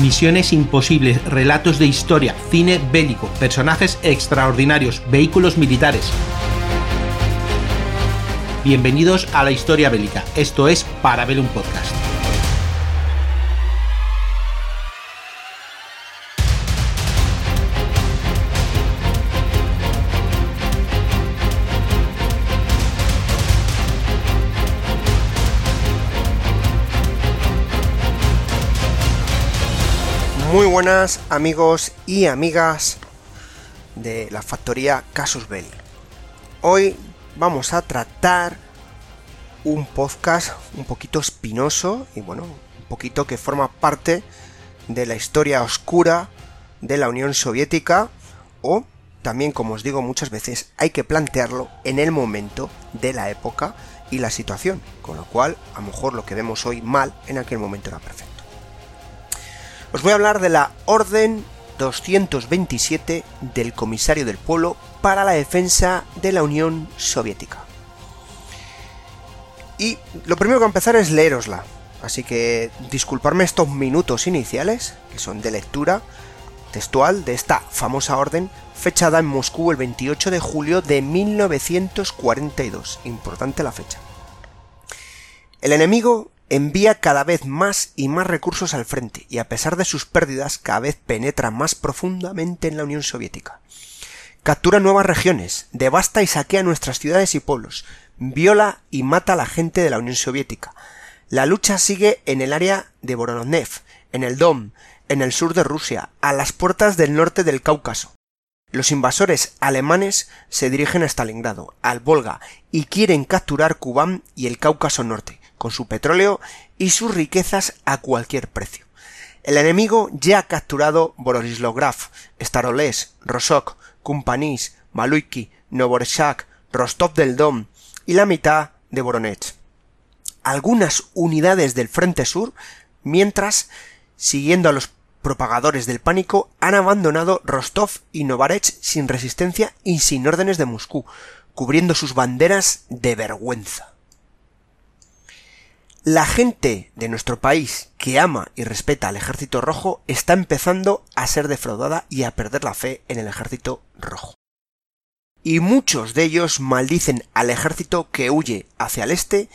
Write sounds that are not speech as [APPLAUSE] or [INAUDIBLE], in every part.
Misiones imposibles, relatos de historia, cine bélico, personajes extraordinarios, vehículos militares. Bienvenidos a la historia bélica. Esto es Parabellum Podcast. Buenas amigos y amigas de la factoría Casus Belli. Hoy vamos a tratar un podcast un poquito espinoso y bueno, un poquito que forma parte de la historia oscura de la Unión Soviética o también como os digo muchas veces hay que plantearlo en el momento de la época y la situación, con lo cual a lo mejor lo que vemos hoy mal en aquel momento era perfecto. Os voy a hablar de la Orden 227 del Comisario del Pueblo para la Defensa de la Unión Soviética. Y lo primero que empezar es leerosla, así que disculparme estos minutos iniciales, que son de lectura textual de esta famosa orden, fechada en Moscú el 28 de julio de 1942. Importante la fecha. El enemigo envía cada vez más y más recursos al frente y a pesar de sus pérdidas cada vez penetra más profundamente en la Unión Soviética. Captura nuevas regiones, devasta y saquea nuestras ciudades y pueblos, viola y mata a la gente de la Unión Soviética. La lucha sigue en el área de Voronezh, en el Dom, en el sur de Rusia, a las puertas del norte del Cáucaso. Los invasores alemanes se dirigen a Stalingrado, al Volga, y quieren capturar Kubán y el Cáucaso Norte con su petróleo y sus riquezas a cualquier precio. El enemigo ya ha capturado Borislovgrad, Staroles, Rosok, Kumpanís, Maluiki, Novoreshak, Rostov del Don y la mitad de Voronezh. Algunas unidades del Frente Sur, mientras, siguiendo a los propagadores del pánico, han abandonado Rostov y Novarech sin resistencia y sin órdenes de Moscú, cubriendo sus banderas de vergüenza. La gente de nuestro país que ama y respeta al ejército rojo está empezando a ser defraudada y a perder la fe en el ejército rojo. Y muchos de ellos maldicen al ejército que huye hacia el este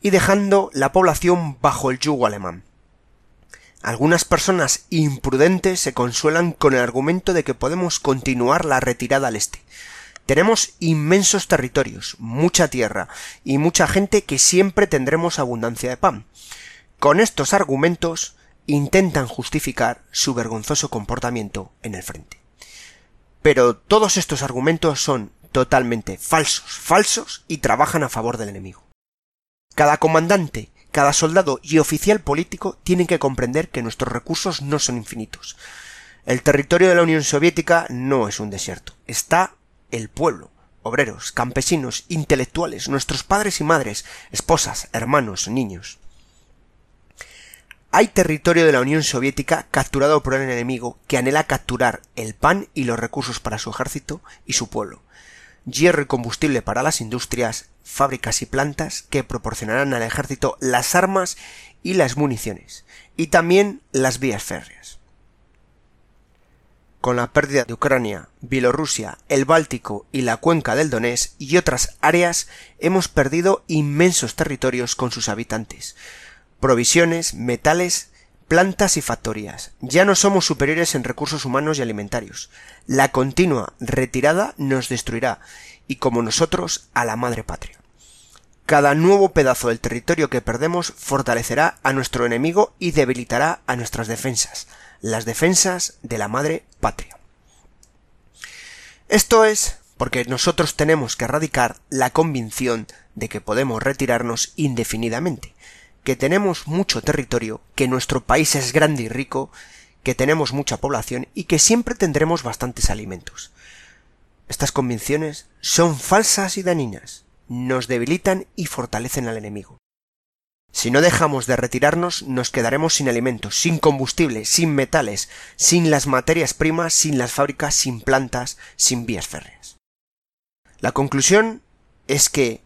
y dejando la población bajo el yugo alemán. Algunas personas imprudentes se consuelan con el argumento de que podemos continuar la retirada al este, tenemos inmensos territorios, mucha tierra y mucha gente que siempre tendremos abundancia de pan. Con estos argumentos intentan justificar su vergonzoso comportamiento en el frente. Pero todos estos argumentos son totalmente falsos, falsos y trabajan a favor del enemigo. Cada comandante, cada soldado y oficial político tienen que comprender que nuestros recursos no son infinitos. El territorio de la Unión Soviética no es un desierto, está el pueblo, obreros, campesinos, intelectuales, nuestros padres y madres, esposas, hermanos, niños. Hay territorio de la Unión Soviética capturado por el enemigo que anhela capturar el pan y los recursos para su ejército y su pueblo, hierro y combustible para las industrias, fábricas y plantas que proporcionarán al ejército las armas y las municiones, y también las vías férreas con la pérdida de Ucrania, Bielorrusia, el Báltico y la cuenca del Donés y otras áreas, hemos perdido inmensos territorios con sus habitantes. Provisiones, metales, plantas y factorías. Ya no somos superiores en recursos humanos y alimentarios. La continua retirada nos destruirá, y como nosotros, a la madre patria. Cada nuevo pedazo del territorio que perdemos fortalecerá a nuestro enemigo y debilitará a nuestras defensas, las defensas de la madre patria. Esto es porque nosotros tenemos que erradicar la convicción de que podemos retirarnos indefinidamente, que tenemos mucho territorio, que nuestro país es grande y rico, que tenemos mucha población y que siempre tendremos bastantes alimentos. Estas convicciones son falsas y dañinas, nos debilitan y fortalecen al enemigo. Si no dejamos de retirarnos, nos quedaremos sin alimentos, sin combustible, sin metales, sin las materias primas, sin las fábricas, sin plantas, sin vías férreas. La conclusión es que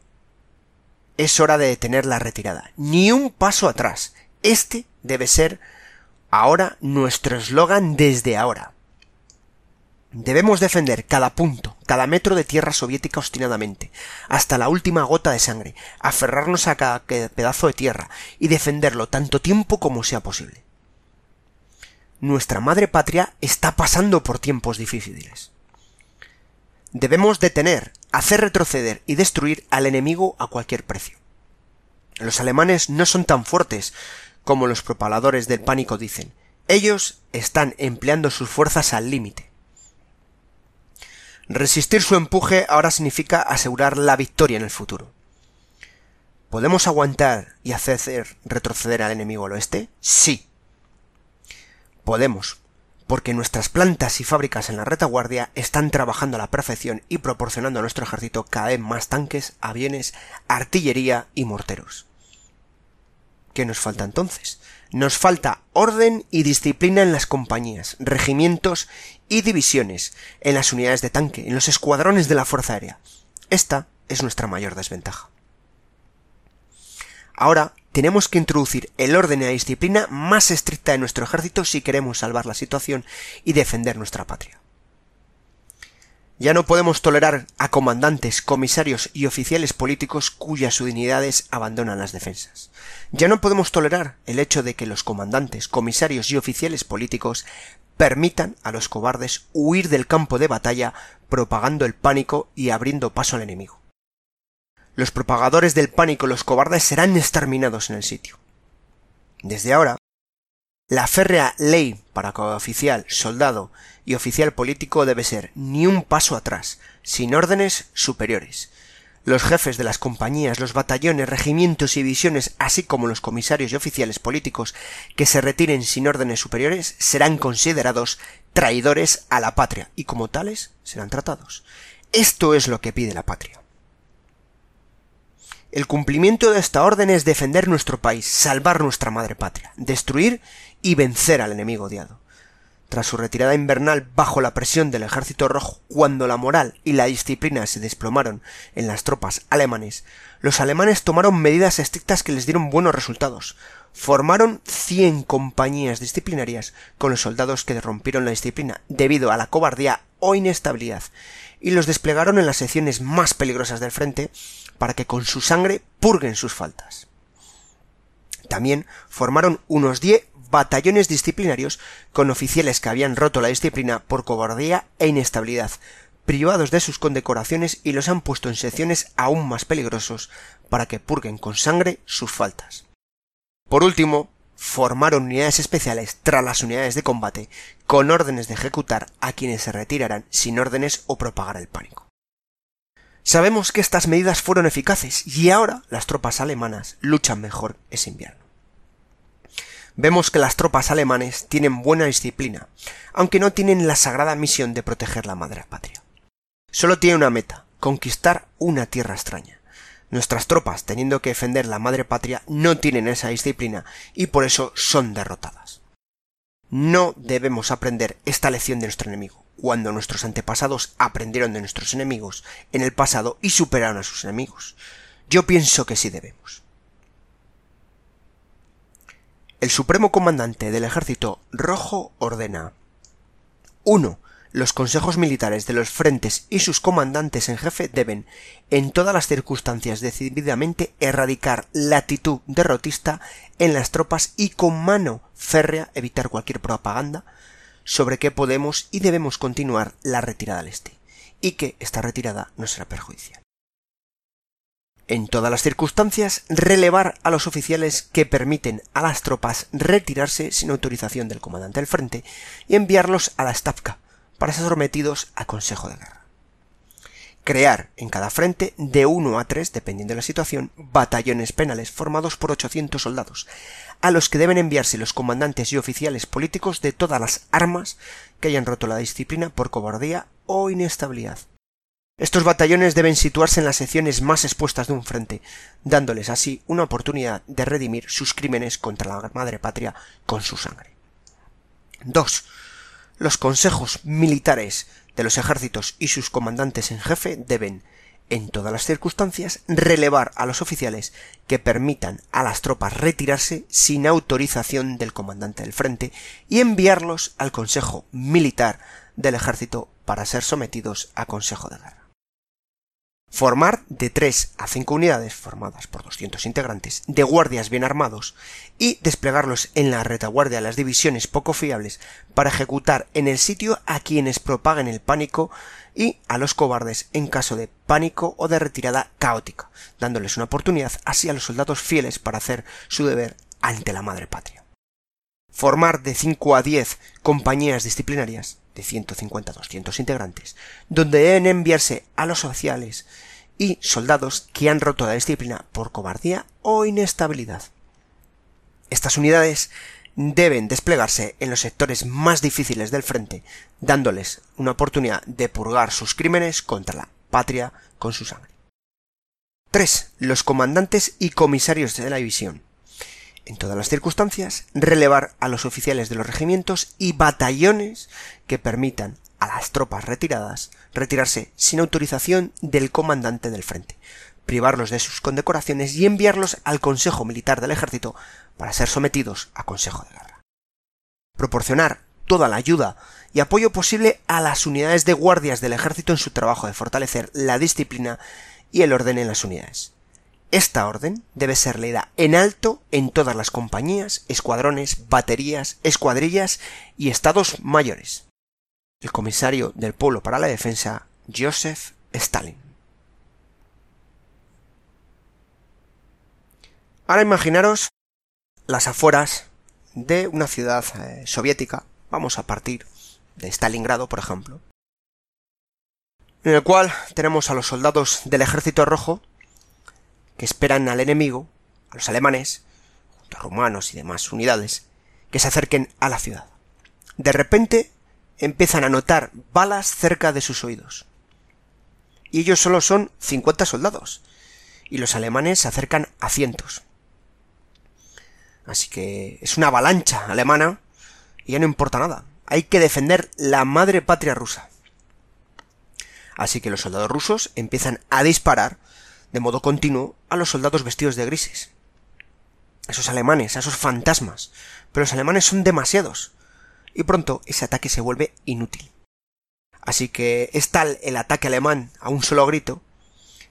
es hora de detener la retirada. Ni un paso atrás. Este debe ser Ahora nuestro eslogan desde ahora. Debemos defender cada punto, cada metro de tierra soviética obstinadamente, hasta la última gota de sangre, aferrarnos a cada pedazo de tierra y defenderlo tanto tiempo como sea posible. Nuestra madre patria está pasando por tiempos difíciles. Debemos detener, hacer retroceder y destruir al enemigo a cualquier precio. Los alemanes no son tan fuertes como los propaladores del pánico dicen. Ellos están empleando sus fuerzas al límite. Resistir su empuje ahora significa asegurar la victoria en el futuro. ¿Podemos aguantar y hacer retroceder al enemigo al oeste? Sí. Podemos, porque nuestras plantas y fábricas en la retaguardia están trabajando a la perfección y proporcionando a nuestro ejército cada vez más tanques, aviones, artillería y morteros. ¿Qué nos falta entonces? Nos falta orden y disciplina en las compañías, regimientos y divisiones, en las unidades de tanque, en los escuadrones de la Fuerza Aérea. Esta es nuestra mayor desventaja. Ahora tenemos que introducir el orden y la disciplina más estricta de nuestro ejército si queremos salvar la situación y defender nuestra patria. Ya no podemos tolerar a comandantes, comisarios y oficiales políticos cuyas unidades abandonan las defensas. Ya no podemos tolerar el hecho de que los comandantes, comisarios y oficiales políticos permitan a los cobardes huir del campo de batalla propagando el pánico y abriendo paso al enemigo. Los propagadores del pánico los cobardes serán exterminados en el sitio. Desde ahora, la férrea ley para cada oficial, soldado y oficial político debe ser ni un paso atrás, sin órdenes superiores. Los jefes de las compañías, los batallones, regimientos y divisiones, así como los comisarios y oficiales políticos que se retiren sin órdenes superiores, serán considerados traidores a la patria y como tales serán tratados. Esto es lo que pide la patria. El cumplimiento de esta orden es defender nuestro país, salvar nuestra madre patria, destruir y vencer al enemigo odiado. Tras su retirada invernal bajo la presión del ejército rojo, cuando la moral y la disciplina se desplomaron en las tropas alemanes, los alemanes tomaron medidas estrictas que les dieron buenos resultados. Formaron cien compañías disciplinarias con los soldados que rompieron la disciplina debido a la cobardía o inestabilidad, y los desplegaron en las secciones más peligrosas del frente para que con su sangre purguen sus faltas. También formaron unos diez batallones disciplinarios con oficiales que habían roto la disciplina por cobardía e inestabilidad, privados de sus condecoraciones y los han puesto en secciones aún más peligrosos para que purguen con sangre sus faltas. Por último, formaron unidades especiales tras las unidades de combate con órdenes de ejecutar a quienes se retiraran sin órdenes o propagar el pánico. Sabemos que estas medidas fueron eficaces y ahora las tropas alemanas luchan mejor ese invierno. Vemos que las tropas alemanes tienen buena disciplina, aunque no tienen la sagrada misión de proteger la madre patria. Solo tiene una meta, conquistar una tierra extraña. Nuestras tropas, teniendo que defender la madre patria, no tienen esa disciplina y por eso son derrotadas. No debemos aprender esta lección de nuestro enemigo, cuando nuestros antepasados aprendieron de nuestros enemigos en el pasado y superaron a sus enemigos. Yo pienso que sí debemos. El Supremo Comandante del Ejército Rojo ordena 1. Los consejos militares de los frentes y sus comandantes en jefe deben, en todas las circunstancias decididamente, erradicar la actitud derrotista en las tropas y con mano férrea evitar cualquier propaganda sobre que podemos y debemos continuar la retirada al este, y que esta retirada no será perjudicial. En todas las circunstancias, relevar a los oficiales que permiten a las tropas retirarse sin autorización del comandante del frente y enviarlos a la Stavka para ser sometidos a consejo de guerra. Crear en cada frente de uno a tres, dependiendo de la situación, batallones penales formados por 800 soldados, a los que deben enviarse los comandantes y oficiales políticos de todas las armas que hayan roto la disciplina por cobardía o inestabilidad estos batallones deben situarse en las secciones más expuestas de un frente, dándoles así una oportunidad de redimir sus crímenes contra la madre patria con su sangre. 2. Los consejos militares de los ejércitos y sus comandantes en jefe deben, en todas las circunstancias, relevar a los oficiales que permitan a las tropas retirarse sin autorización del comandante del frente y enviarlos al Consejo Militar del Ejército para ser sometidos a Consejo de Guerra. Formar de 3 a 5 unidades formadas por 200 integrantes de guardias bien armados y desplegarlos en la retaguardia de las divisiones poco fiables para ejecutar en el sitio a quienes propaguen el pánico y a los cobardes en caso de pánico o de retirada caótica, dándoles una oportunidad así a los soldados fieles para hacer su deber ante la madre patria. Formar de 5 a 10 compañías disciplinarias de 150 a 200 integrantes, donde deben enviarse a los sociales y soldados que han roto la disciplina por cobardía o inestabilidad. Estas unidades deben desplegarse en los sectores más difíciles del frente, dándoles una oportunidad de purgar sus crímenes contra la patria con su sangre. 3. Los comandantes y comisarios de la división. En todas las circunstancias, relevar a los oficiales de los regimientos y batallones que permitan a las tropas retiradas retirarse sin autorización del comandante del frente, privarlos de sus condecoraciones y enviarlos al Consejo Militar del Ejército para ser sometidos a Consejo de Guerra. Proporcionar toda la ayuda y apoyo posible a las unidades de guardias del ejército en su trabajo de fortalecer la disciplina y el orden en las unidades. Esta orden debe ser leída en alto en todas las compañías, escuadrones, baterías, escuadrillas y estados mayores. El comisario del Pueblo para la Defensa, Joseph Stalin. Ahora imaginaros las afueras de una ciudad eh, soviética, vamos a partir de Stalingrado, por ejemplo, en el cual tenemos a los soldados del Ejército Rojo que esperan al enemigo, a los alemanes, junto a rumanos y demás unidades, que se acerquen a la ciudad. De repente empiezan a notar balas cerca de sus oídos. Y ellos solo son 50 soldados, y los alemanes se acercan a cientos. Así que es una avalancha alemana y ya no importa nada. Hay que defender la madre patria rusa. Así que los soldados rusos empiezan a disparar de modo continuo a los soldados vestidos de grises. Esos alemanes, a esos fantasmas. Pero los alemanes son demasiados. Y pronto ese ataque se vuelve inútil. Así que es tal el ataque alemán a un solo grito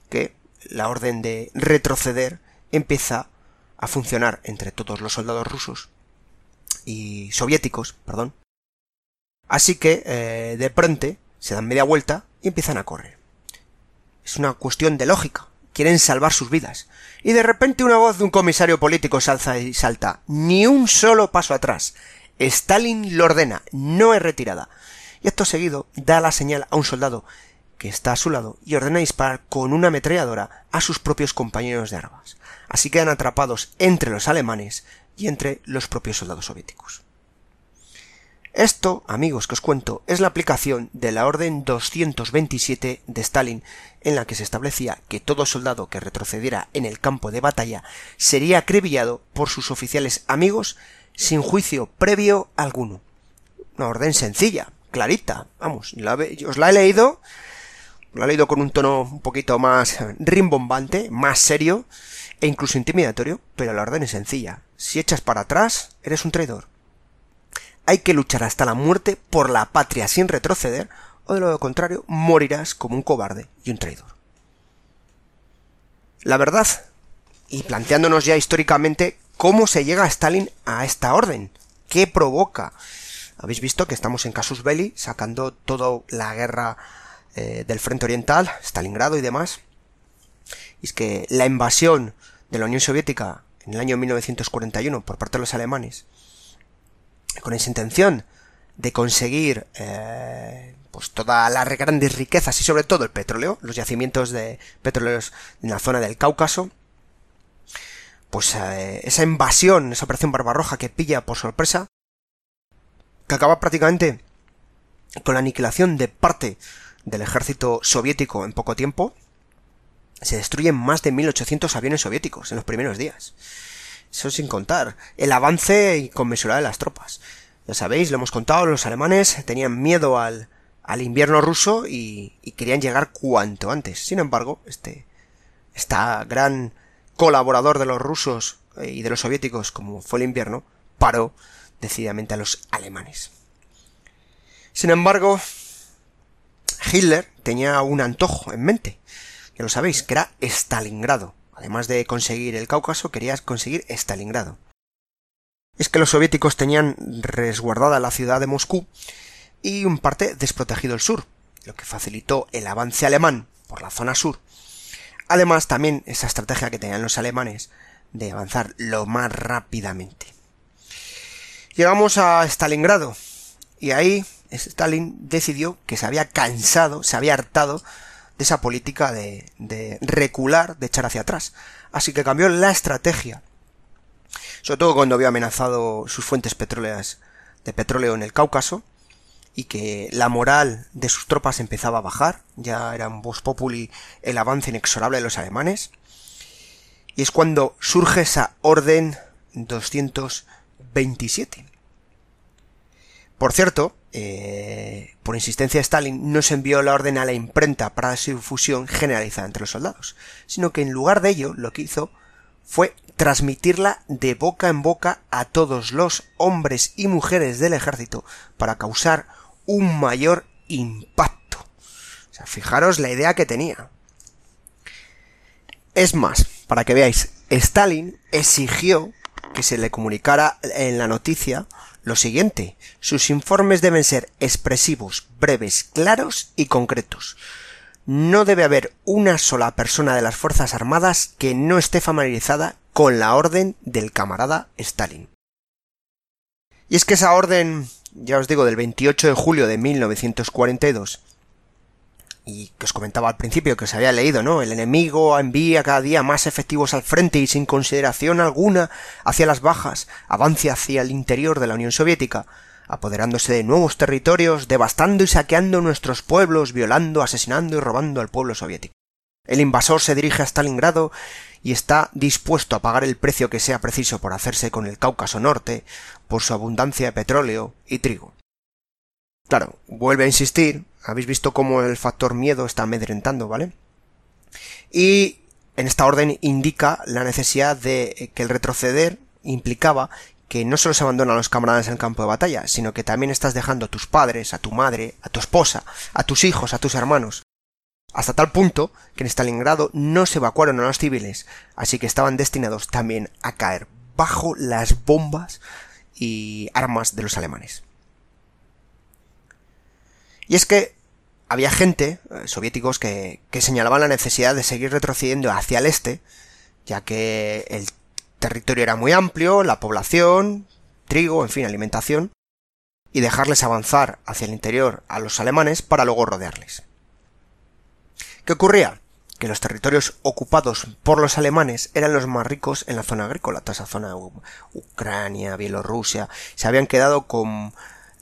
que la orden de retroceder empieza a funcionar entre todos los soldados rusos y soviéticos, perdón. Así que eh, de pronto se dan media vuelta y empiezan a correr. Es una cuestión de lógica quieren salvar sus vidas. Y de repente una voz de un comisario político salza y salta. Ni un solo paso atrás. Stalin lo ordena, no es retirada. Y acto seguido da la señal a un soldado que está a su lado y ordena disparar con una ametralladora a sus propios compañeros de armas. Así quedan atrapados entre los alemanes y entre los propios soldados soviéticos. Esto, amigos, que os cuento, es la aplicación de la Orden 227 de Stalin, en la que se establecía que todo soldado que retrocediera en el campo de batalla sería acribillado por sus oficiales amigos sin juicio previo alguno. Una orden sencilla, clarita, vamos, os la he leído, la he leído con un tono un poquito más rimbombante, más serio e incluso intimidatorio, pero la orden es sencilla. Si echas para atrás, eres un traidor hay que luchar hasta la muerte por la patria sin retroceder, o de lo contrario morirás como un cobarde y un traidor. La verdad, y planteándonos ya históricamente cómo se llega a Stalin a esta orden, qué provoca. Habéis visto que estamos en Casus Belli, sacando toda la guerra eh, del frente oriental, Stalingrado y demás. Y es que la invasión de la Unión Soviética en el año 1941 por parte de los alemanes con esa intención de conseguir eh, pues todas las grandes riquezas y sobre todo el petróleo, los yacimientos de petróleos en la zona del Cáucaso, pues eh, esa invasión, esa operación Barbarroja que pilla por sorpresa, que acaba prácticamente con la aniquilación de parte del ejército soviético en poco tiempo, se destruyen más de 1800 aviones soviéticos en los primeros días. Eso sin contar el avance inconmensurable de las tropas. Ya sabéis, lo hemos contado, los alemanes tenían miedo al al invierno ruso y, querían llegar cuanto antes. Sin embargo, este, esta gran colaborador de los rusos eh, y de los soviéticos, como fue el invierno, paró decididamente a los alemanes. Sin embargo, Hitler tenía un antojo en mente, ya lo sabéis, que era Stalingrado. Además de conseguir el Cáucaso, quería conseguir Stalingrado. Es que los soviéticos tenían resguardada la ciudad de Moscú y un parte desprotegido el sur, lo que facilitó el avance alemán por la zona sur. Además, también esa estrategia que tenían los alemanes de avanzar lo más rápidamente. Llegamos a Stalingrado y ahí Stalin decidió que se había cansado, se había hartado de esa política de, de recular, de echar hacia atrás. Así que cambió la estrategia. Sobre todo cuando había amenazado sus fuentes petroleras de petróleo en el Cáucaso y que la moral de sus tropas empezaba a bajar, ya era un voz populi el avance inexorable de los alemanes, y es cuando surge esa orden 227. Por cierto, eh, por insistencia de Stalin, no se envió la orden a la imprenta para su difusión generalizada entre los soldados, sino que en lugar de ello lo que hizo fue transmitirla de boca en boca a todos los hombres y mujeres del ejército para causar un mayor impacto. O sea, fijaros la idea que tenía. Es más, para que veáis, Stalin exigió que se le comunicara en la noticia lo siguiente. Sus informes deben ser expresivos, breves, claros y concretos. No debe haber una sola persona de las Fuerzas Armadas que no esté familiarizada con la orden del camarada Stalin. Y es que esa orden ya os digo, del 28 de julio de 1942, y que os comentaba al principio que os había leído, ¿no? El enemigo envía cada día más efectivos al frente y sin consideración alguna hacia las bajas, avance hacia el interior de la Unión Soviética, apoderándose de nuevos territorios, devastando y saqueando nuestros pueblos, violando, asesinando y robando al pueblo soviético. El invasor se dirige a Stalingrado y está dispuesto a pagar el precio que sea preciso por hacerse con el Cáucaso Norte, por su abundancia de petróleo y trigo. Claro, vuelve a insistir, habéis visto cómo el factor miedo está amedrentando, ¿vale? Y en esta orden indica la necesidad de que el retroceder implicaba que no solo se abandonan los camaradas en el campo de batalla, sino que también estás dejando a tus padres, a tu madre, a tu esposa, a tus hijos, a tus hermanos, hasta tal punto que en Stalingrado no se evacuaron a los civiles, así que estaban destinados también a caer bajo las bombas y armas de los alemanes. Y es que había gente, eh, soviéticos, que, que señalaban la necesidad de seguir retrocediendo hacia el este, ya que el territorio era muy amplio, la población, trigo, en fin, alimentación, y dejarles avanzar hacia el interior a los alemanes para luego rodearles. ¿Qué ocurría? Que los territorios ocupados por los alemanes eran los más ricos en la zona agrícola, toda esa zona Ucrania, Bielorrusia, se habían quedado con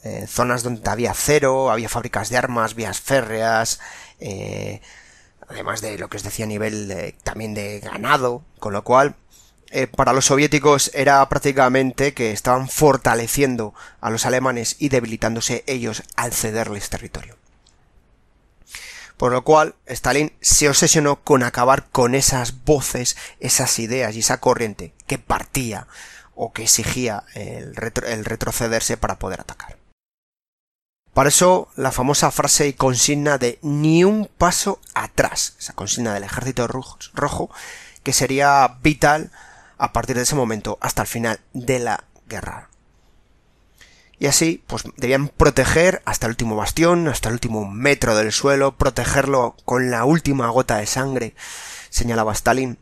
eh, zonas donde había acero, había fábricas de armas, vías férreas, eh, además de lo que os decía a nivel también de ganado, con lo cual eh, para los soviéticos era prácticamente que estaban fortaleciendo a los alemanes y debilitándose ellos al cederles territorio. Por lo cual, Stalin se obsesionó con acabar con esas voces, esas ideas y esa corriente que partía o que exigía el, retrocederse para poder atacar. Para eso, la famosa frase y consigna de ni un paso atrás, esa consigna del ejército rojo, que sería vital a partir de ese momento hasta el final de la guerra. Y así pues debían proteger hasta el último bastión, hasta el último metro del suelo, protegerlo con la última gota de sangre, señalaba Stalin,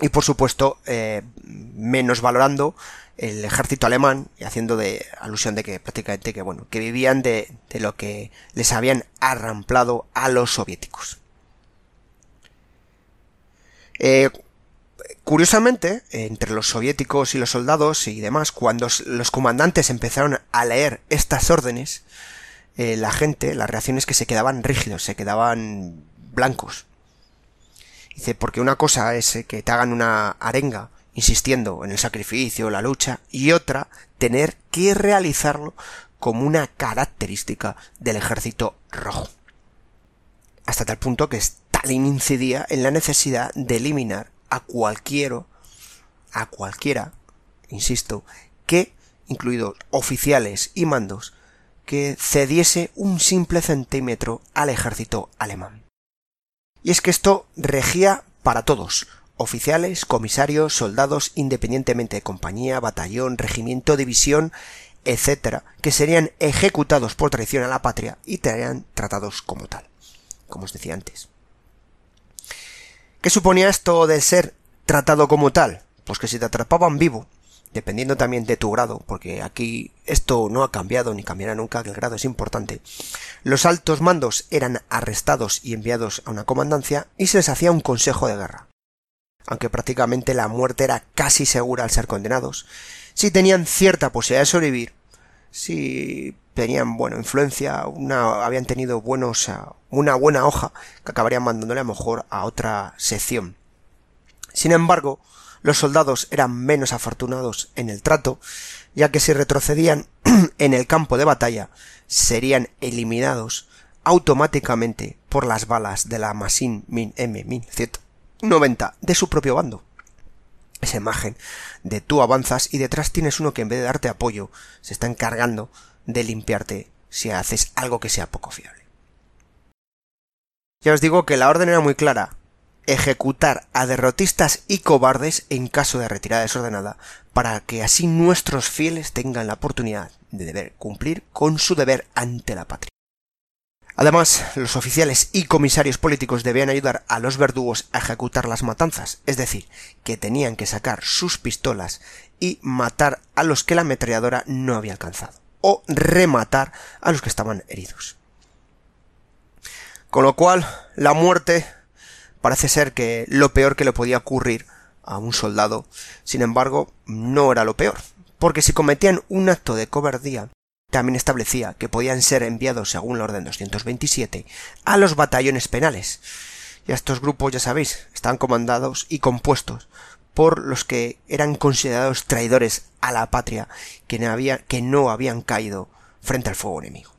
y por supuesto eh, menos valorando el ejército alemán y haciendo de alusión de que prácticamente que bueno que vivían de, de lo que les habían arramplado a los soviéticos. Eh, Curiosamente, entre los soviéticos y los soldados y demás, cuando los comandantes empezaron a leer estas órdenes, eh, la gente, las reacciones que se quedaban rígidos, se quedaban blancos. Dice, porque una cosa es eh, que te hagan una arenga insistiendo en el sacrificio, la lucha, y otra, tener que realizarlo como una característica del ejército rojo. Hasta tal punto que Stalin incidía en la necesidad de eliminar a cualquiera, a cualquiera, insisto, que, incluidos oficiales y mandos, que cediese un simple centímetro al ejército alemán. Y es que esto regía para todos, oficiales, comisarios, soldados, independientemente de compañía, batallón, regimiento, división, etc., que serían ejecutados por traición a la patria y serían tratados como tal, como os decía antes. ¿Qué suponía esto de ser tratado como tal? Pues que si te atrapaban vivo, dependiendo también de tu grado, porque aquí esto no ha cambiado ni cambiará nunca, que el grado es importante, los altos mandos eran arrestados y enviados a una comandancia y se les hacía un consejo de guerra. Aunque prácticamente la muerte era casi segura al ser condenados, si tenían cierta posibilidad de sobrevivir, si tenían buena influencia, una, habían tenido buenos, una buena hoja que acabarían mandándole a lo mejor a otra sección. Sin embargo, los soldados eran menos afortunados en el trato, ya que si retrocedían [CLEARS THROAT] en el campo de batalla, serían eliminados automáticamente por las balas de la Masin Min M1190 de su propio bando. Esa imagen de tú avanzas y detrás tienes uno que en vez de darte apoyo se está encargando de limpiarte si haces algo que sea poco fiable. Ya os digo que la orden era muy clara, ejecutar a derrotistas y cobardes en caso de retirada desordenada, para que así nuestros fieles tengan la oportunidad de deber cumplir con su deber ante la patria. Además, los oficiales y comisarios políticos debían ayudar a los verdugos a ejecutar las matanzas, es decir, que tenían que sacar sus pistolas y matar a los que la ametralladora no había alcanzado, o rematar a los que estaban heridos. Con lo cual, la muerte parece ser que lo peor que le podía ocurrir a un soldado, sin embargo, no era lo peor, porque si cometían un acto de cobardía, también establecía que podían ser enviados, según la Orden 227, a los batallones penales. Y estos grupos, ya sabéis, están comandados y compuestos por los que eran considerados traidores a la patria, que no, que no habían caído frente al fuego enemigo.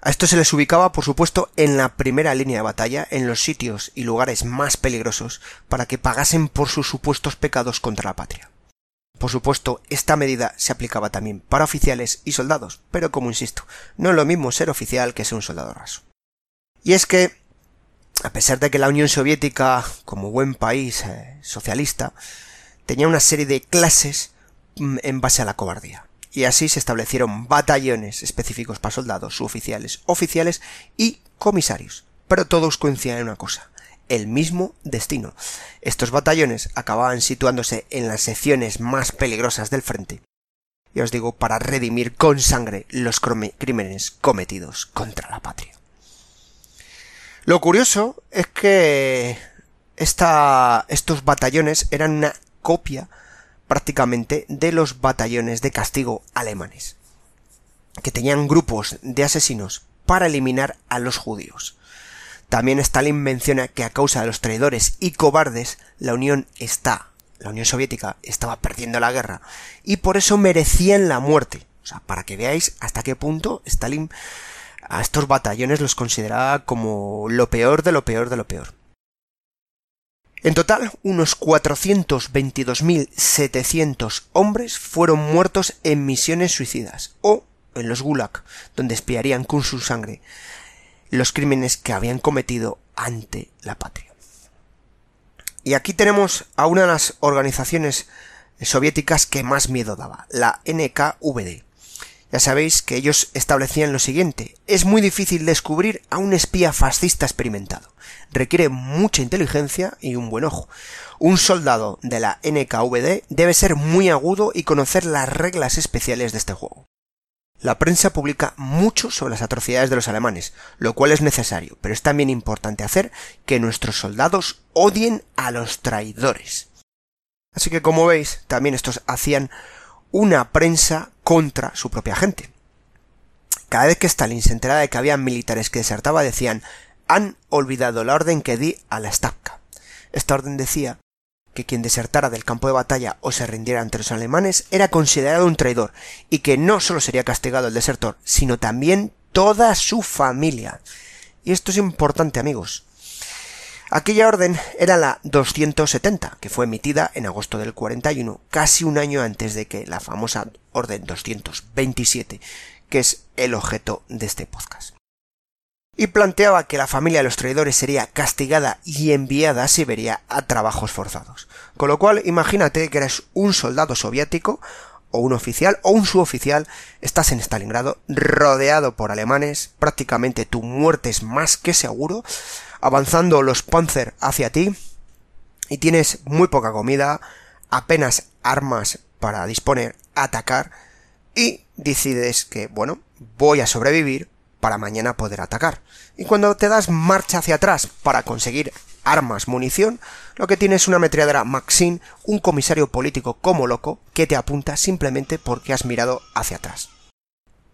A esto se les ubicaba, por supuesto, en la primera línea de batalla, en los sitios y lugares más peligrosos, para que pagasen por sus supuestos pecados contra la patria. Por supuesto, esta medida se aplicaba también para oficiales y soldados, pero como insisto, no es lo mismo ser oficial que ser un soldado raso. Y es que, a pesar de que la Unión Soviética, como buen país eh, socialista, tenía una serie de clases mm, en base a la cobardía y así se establecieron batallones específicos para soldados, suboficiales, oficiales y comisarios. Pero todos coincidían en una cosa, el mismo destino. Estos batallones acababan situándose en las secciones más peligrosas del frente. Y os digo, para redimir con sangre los crímenes cometidos contra la patria. Lo curioso es que estos batallones eran una copia prácticamente de los batallones de castigo alemanes, que tenían grupos de asesinos para eliminar a los judíos. También Stalin menciona que a causa de los traidores y cobardes, la Unión está, la Unión Soviética estaba perdiendo la guerra, y por eso merecían la muerte. O sea, para que veáis hasta qué punto Stalin a estos batallones los consideraba como lo peor de lo peor de lo peor. En total, unos 422.700 hombres fueron muertos en misiones suicidas o en los Gulag, donde espiarían con su sangre los crímenes que habían cometido ante la patria. Y aquí tenemos a una de las organizaciones soviéticas que más miedo daba, la NKVD. Ya sabéis que ellos establecían lo siguiente, es muy difícil descubrir a un espía fascista experimentado. Requiere mucha inteligencia y un buen ojo. Un soldado de la NKVD debe ser muy agudo y conocer las reglas especiales de este juego. La prensa publica mucho sobre las atrocidades de los alemanes, lo cual es necesario, pero es también importante hacer que nuestros soldados odien a los traidores. Así que como veis, también estos hacían una prensa contra su propia gente. Cada vez que Stalin se enteraba de que había militares que desertaba, decían han olvidado la orden que di a la Stavka. Esta orden decía que quien desertara del campo de batalla o se rindiera ante los alemanes era considerado un traidor, y que no solo sería castigado el desertor, sino también toda su familia. Y esto es importante, amigos. Aquella orden era la 270, que fue emitida en agosto del 41, casi un año antes de que la famosa orden 227, que es el objeto de este podcast y planteaba que la familia de los traidores sería castigada y enviada a Siberia a trabajos forzados. Con lo cual, imagínate que eres un soldado soviético, o un oficial, o un suboficial, estás en Stalingrado, rodeado por alemanes, prácticamente tu muerte es más que seguro, avanzando los Panzer hacia ti, y tienes muy poca comida, apenas armas para disponer, atacar, y decides que, bueno, voy a sobrevivir, para mañana poder atacar. Y cuando te das marcha hacia atrás para conseguir armas, munición, lo que tienes es una ametralladora Maxine, un comisario político como loco, que te apunta simplemente porque has mirado hacia atrás.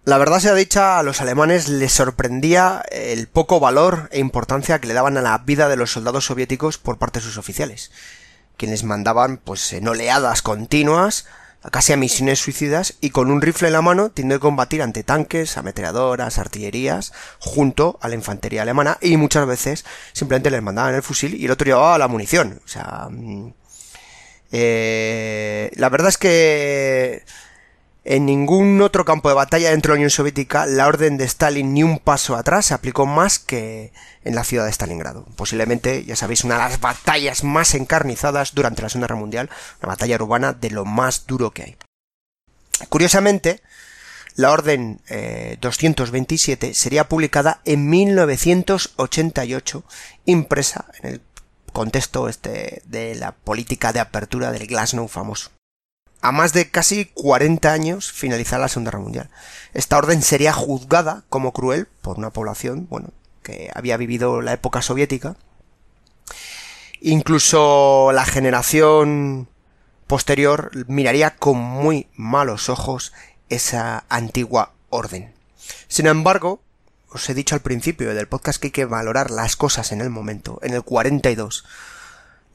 La verdad sea dicha, a los alemanes les sorprendía el poco valor e importancia que le daban a la vida de los soldados soviéticos por parte de sus oficiales, quienes mandaban pues en oleadas continuas casi a misiones suicidas y con un rifle en la mano tiene que combatir ante tanques, ametralladoras, artillerías, junto a la infantería alemana y muchas veces simplemente les mandaban el fusil y el otro llevaba la munición. O sea, mm, eh, la verdad es que en ningún otro campo de batalla dentro de la Unión Soviética la orden de Stalin ni un paso atrás se aplicó más que en la ciudad de Stalingrado. Posiblemente, ya sabéis, una de las batallas más encarnizadas durante la Segunda Guerra Mundial, una batalla urbana de lo más duro que hay. Curiosamente, la orden 227 eh, sería publicada en 1988, impresa en el contexto este de la política de apertura del Glasnost famoso a más de casi 40 años finalizar la Segunda Guerra Mundial. Esta orden sería juzgada como cruel por una población, bueno, que había vivido la época soviética. Incluso la generación posterior miraría con muy malos ojos esa antigua orden. Sin embargo, os he dicho al principio del podcast que hay que valorar las cosas en el momento. En el 42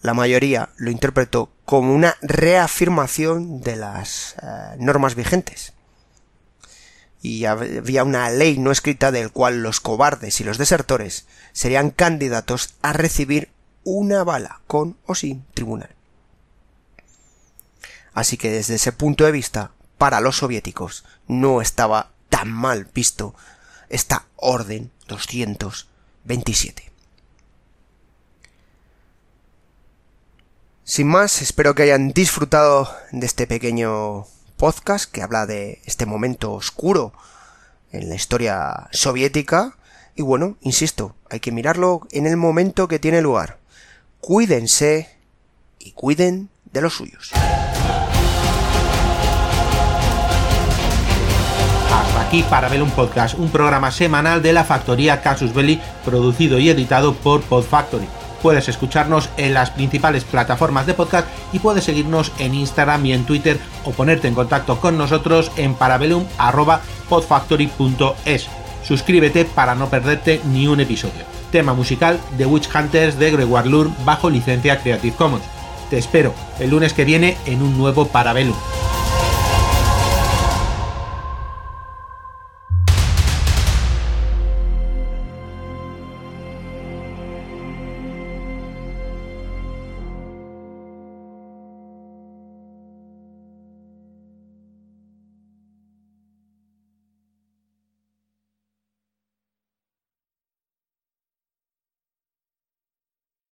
la mayoría lo interpretó como una reafirmación de las eh, normas vigentes. Y había una ley no escrita del cual los cobardes y los desertores serían candidatos a recibir una bala con o sin tribunal. Así que desde ese punto de vista, para los soviéticos no estaba tan mal visto esta orden 227. Sin más, espero que hayan disfrutado de este pequeño podcast que habla de este momento oscuro en la historia soviética. Y bueno, insisto, hay que mirarlo en el momento que tiene lugar. Cuídense y cuiden de los suyos. Hasta aquí un podcast, un programa semanal de la factoría Casus Belli, producido y editado por Podfactory puedes escucharnos en las principales plataformas de podcast y puedes seguirnos en Instagram y en Twitter o ponerte en contacto con nosotros en parabellum.podfactory.es. Suscríbete para no perderte ni un episodio. Tema musical The Witch Hunters de Gregoire Lur bajo licencia Creative Commons. Te espero el lunes que viene en un nuevo Parabellum.